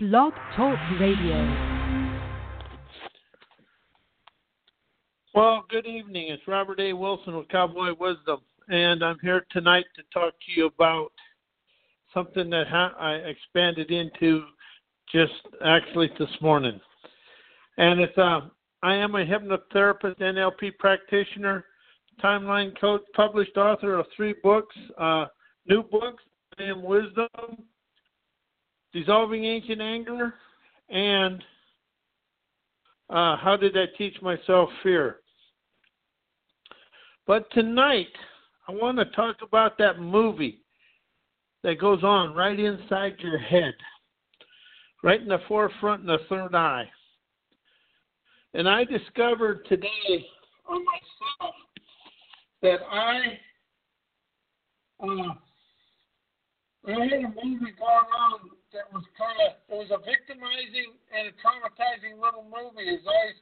Blog Talk Radio. Well, good evening. It's Robert A. Wilson with Cowboy Wisdom, and I'm here tonight to talk to you about something that ha- I expanded into just actually this morning. And it's uh, I am a hypnotherapist, NLP practitioner, timeline coach, published author of three books, uh, new books, I Am Wisdom, Dissolving Ancient Anger, and uh, How Did I Teach Myself Fear? But tonight, I want to talk about that movie that goes on right inside your head, right in the forefront and the third eye. And I discovered today on myself that I uh, I had a movie going on that was kind of it was a victimizing and a traumatizing little movie. It's always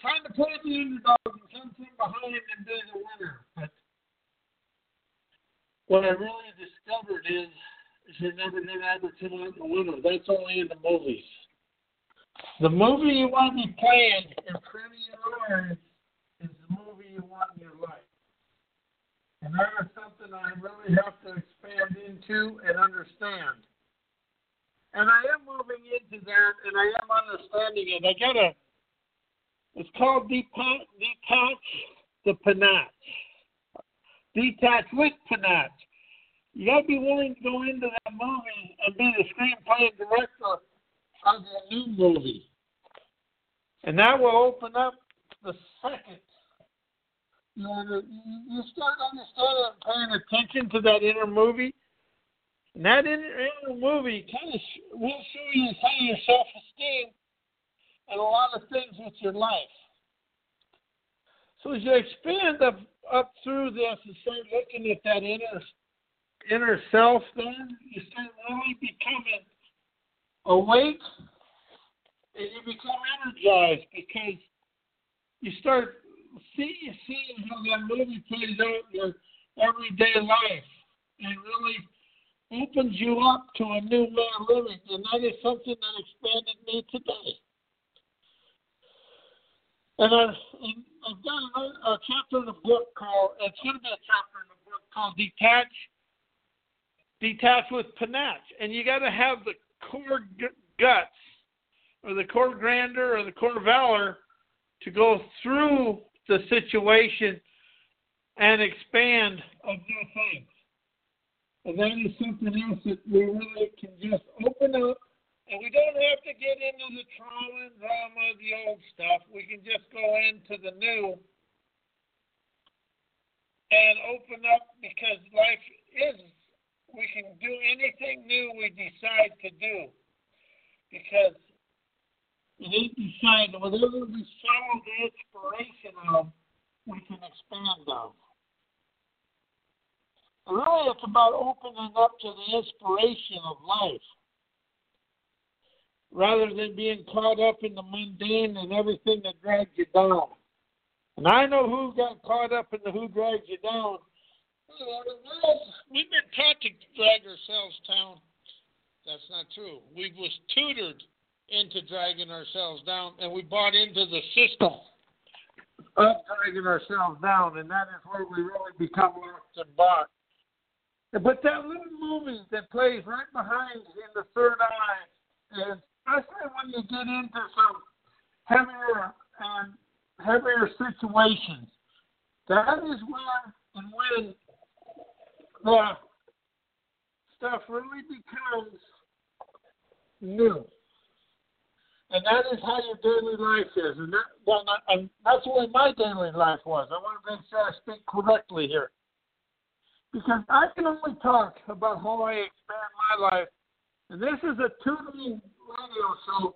trying to play the underdog and come from behind and be the winner. But what I really discovered is, is you're never going to ever come out the winner. That's only in the movies. The movie you want to be playing in front of your eyes is the movie you want in your life. And that is something I really have to expand into and understand. And I am moving into that, and I am understanding it. I got a, it's called Detach, the Panache. Detach with Panache. You got to be willing to go into that movie and be the screenplay director of the new movie. And that will open up the second. You, know, you start understanding and paying attention to that inner movie. And that inner, inner movie kind of will show you how your self esteem and a lot of things with your life. So as you expand up up through this and start looking at that inner inner self, then you start really becoming awake and you become energized because you start see, seeing how that movie plays out in your everyday life and really opens you up to a new way of living. And that is something that expanded me today. And I've, I've got a, a chapter in the book called, it's going to be a chapter in the book called Detach, Detach with Panache. And you got to have the core g- guts or the core grandeur or the core valor to go through the situation and expand of new things. And that is something else that we really can just open up. And we don't have to get into the trauma and drama of the old stuff. We can just go into the new and open up because life is, we can do anything new we decide to do. Because it we decide whatever we follow the inspiration of, we can expand of. Really, it's about opening up to the inspiration of life rather than being caught up in the mundane and everything that drags you down. And I know who got caught up in the who drags you down. We've been taught to drag ourselves down. That's not true. We was tutored into dragging ourselves down, and we bought into the system of dragging ourselves down, and that is where we really become lost and bought. But that little movie that plays right behind in the third eye, and especially when you get into some heavier and heavier situations, that is where and when the stuff really becomes new. And that is how your daily life is. And, that, well, and that's the way my daily life was. I want to make sure I speak correctly here. Because I can only talk about how I expand my life. And this is a tutoring radio show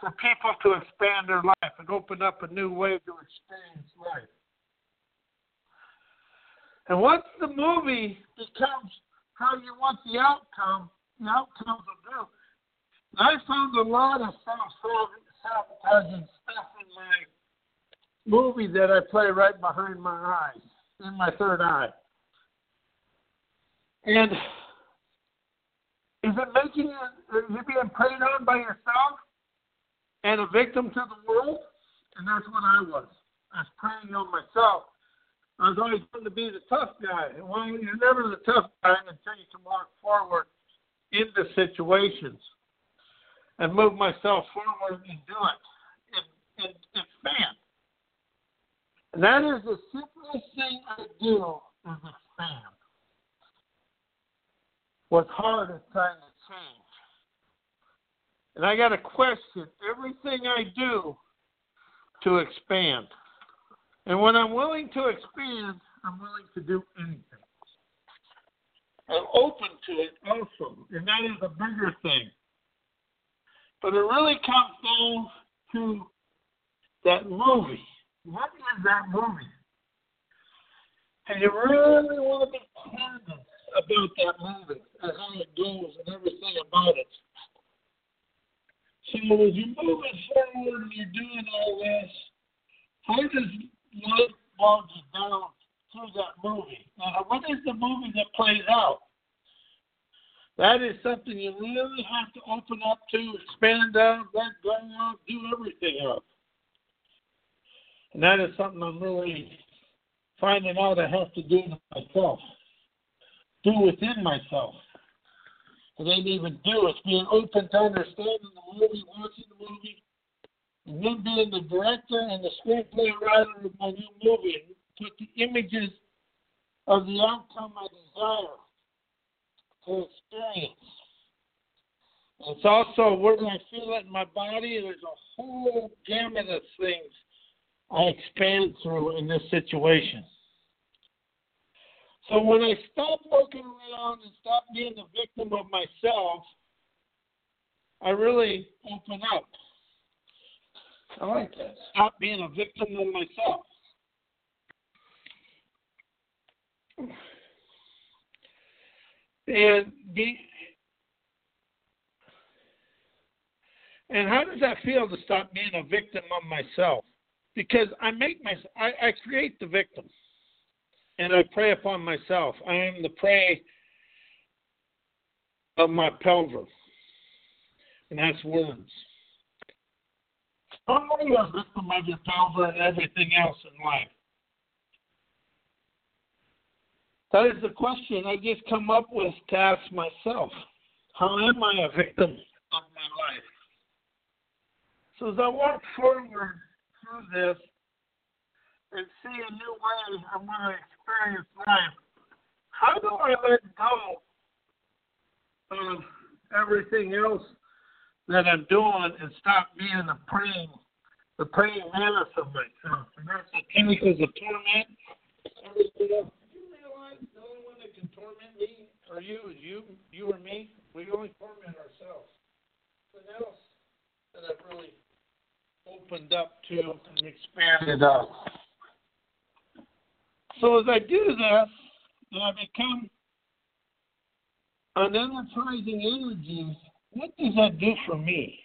for people to expand their life and open up a new way to experience life. And once the movie becomes how you want the outcome, the outcomes will do. I found a lot of self-sabotaging stuff in my movie that I play right behind my eyes, in my third eye. And Is it making you, it being preyed on by yourself and a victim to the world? And that's what I was. I was preying on myself. I was always going to be the tough guy. Well, you're never the tough guy until you can walk forward into situations and move myself forward and do it and, and expand. And that is the simplest thing I do is expand. What's hard is trying to change. And I got to question everything I do to expand. And when I'm willing to expand, I'm willing to do anything. I'm open to it also, and that is a bigger thing. But it really comes down to that movie. What is that movie? And you really want to be candid about that movie and how it goes and everything about it. So as you're moving forward and you're doing all this, how does life bogs you down through that movie? Now, what is the movie that plays out? That is something you really have to open up to, expand out, let go of, do everything of. And that is something I'm really finding out I have to do myself, do within myself. It ain't even do. It's being open to understanding the movie, watching the movie, and then being the director and the screenplay writer of my new movie and put the images of the outcome I desire to experience. It's also where I feel it in my body. There's a whole gamut of things I expand through in this situation. So when I stop looking around and stop being the victim of myself, I really open up. I like that. Stop being a victim of myself. And be, and how does that feel to stop being a victim of myself? Because I make my I, I create the victim and I prey upon myself. I am the prey of my pelvis, and that's words. I'm only a victim of your pelvis and everything else in life. That is the question I just come up with to ask myself. How am I a victim of my life? So as I walk forward through this and see a new way I'm going to experience life, how do I let go of everything else that I'm doing and stop being the praying, the praying mantis of myself? And that's the chemicals of torment, everything else the only one that can torment me or you is you, you or me. We only torment ourselves. Nothing else that I've really opened up to and expanded up. So as I do this, and I become an energizing energy, what does that do for me?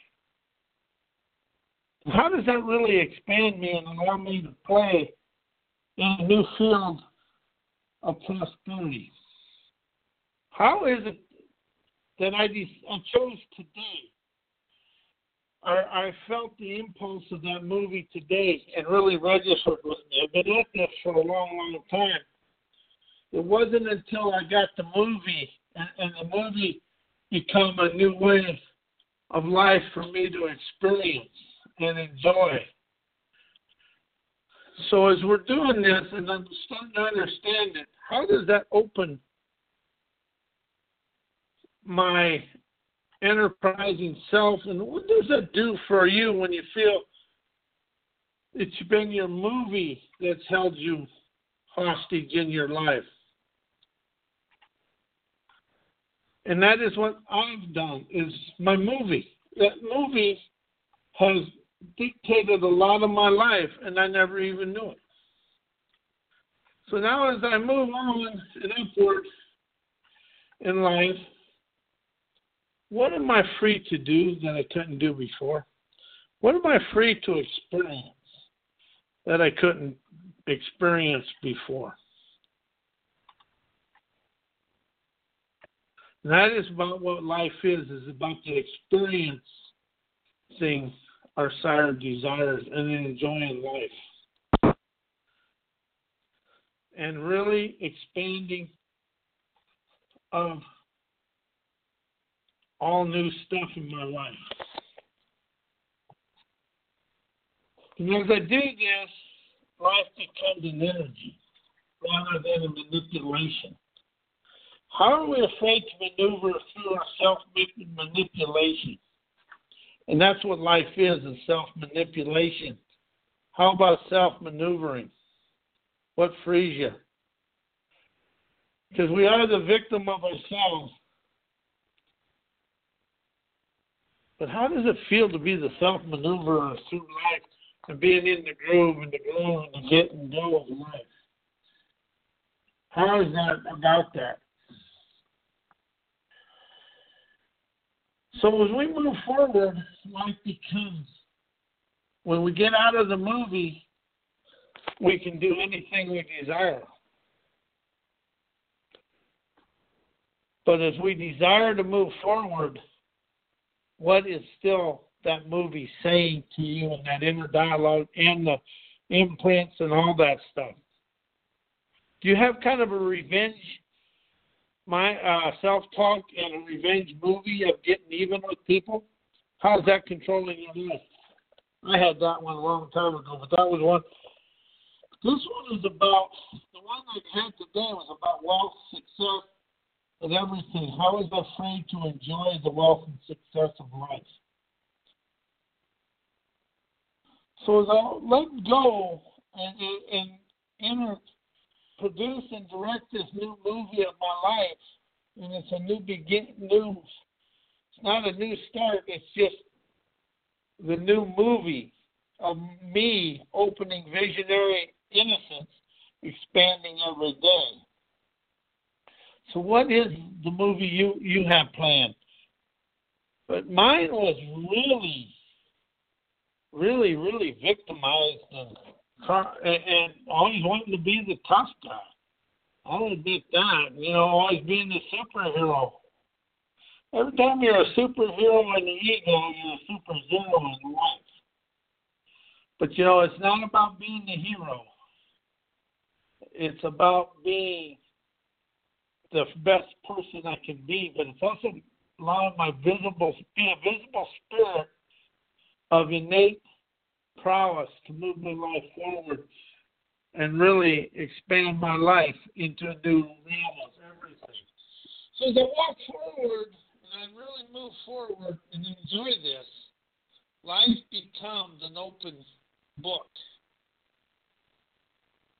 How does that really expand me and allow me to play in a new field of prosperity. How is it that I, de- I chose today? I, I felt the impulse of that movie today and really registered with me. I've been at this for a long, long time. It wasn't until I got the movie and, and the movie become a new way of life for me to experience and enjoy. So as we're doing this and I'm starting to understand it, how does that open my enterprising self and what does that do for you when you feel it's been your movie that's held you hostage in your life? And that is what I've done is my movie. That movie has dictated a lot of my life, and I never even knew it. So now, as I move on and upward in life, what am I free to do that I couldn't do before? What am I free to experience that I couldn't experience before? And that is about what life is, is about the experiencing our sire desires and enjoying life. And really expanding of all new stuff in my life. And as I do this, life becomes an energy rather than a manipulation. How are we afraid to maneuver through our self manipulation? And that's what life is, is self manipulation. How about self maneuvering? What frees you? Because we are the victim of ourselves. But how does it feel to be the self maneuverer through life and being in the groove and the groove and the get and go of life? How is that about that? So as we move forward, life becomes when we get out of the movie, we can do anything we desire. But as we desire to move forward, what is still that movie saying to you and that inner dialogue and the imprints and all that stuff? Do you have kind of a revenge my uh, self talk and a revenge movie of getting even with people? How's that controlling your life? I had that one a long time ago, but that was one. This one is about the one I had today was about wealth, success, and everything. How is afraid to enjoy the wealth and success of life? So as I let go and, and enter produce and direct this new movie of my life, and it's a new begin, new. It's not a new start. It's just the new movie of me opening visionary innocence, expanding every day. So, what is the movie you you have planned? But mine was really, really, really victimized and and always wanting to be the tough guy. I'll admit that. You know, always being the superhero. Every time you're a superhero in the ego, you're a super zero in life. But you know, it's not about being the hero. It's about being the best person I can be, but it's also allowing my visible, be a visible spirit of innate prowess to move my life forward and really expand my life into a new realm of everything. So as I walk forward and I really move forward and enjoy this, life becomes an open book.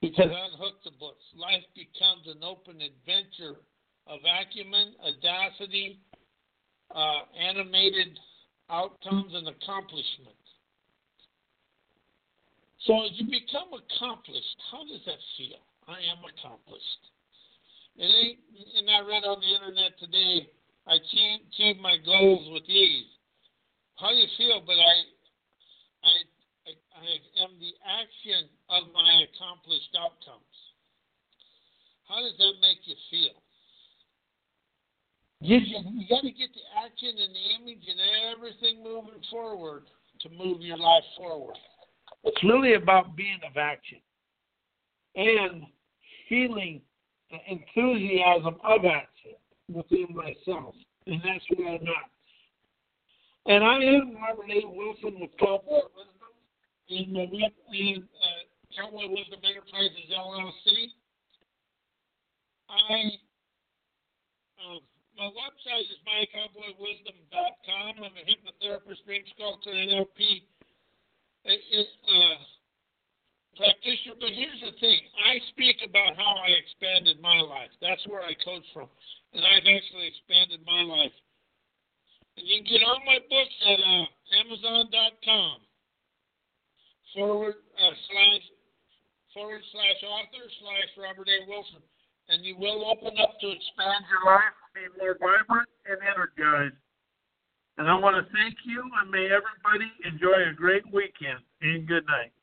Because I unhook the books. Life becomes an open adventure of acumen, audacity, uh, animated outcomes, and accomplishments. So as you become accomplished, how does that feel? I am accomplished. And, and I read on the internet today, I achieved my goals with ease. How do you feel? But I, I, am the action of my accomplished outcomes. How does that make you feel? You, you got to get the action and the image and everything moving forward to move your life forward. It's really about being of action and feeling the enthusiasm of action within myself. And that's where I'm at. And I am Robert A. Wilson with Wisdom in the in, uh, Cowboy Wisdom Enterprises LLC. I uh, my website is mycowboywisdom.com. I'm a hypnotherapist, dream sculptor, NLP uh, practitioner. But here's the thing: I speak about how I expanded my life. That's where I coach from, and I've actually expanded my life. And you can get all my books at uh, Amazon.com forward uh, slash forward slash author slash Robert A. Wilson, and you will open up to expand your life, be more vibrant and energized. And I want to thank you, and may everybody enjoy a great weekend. And good night.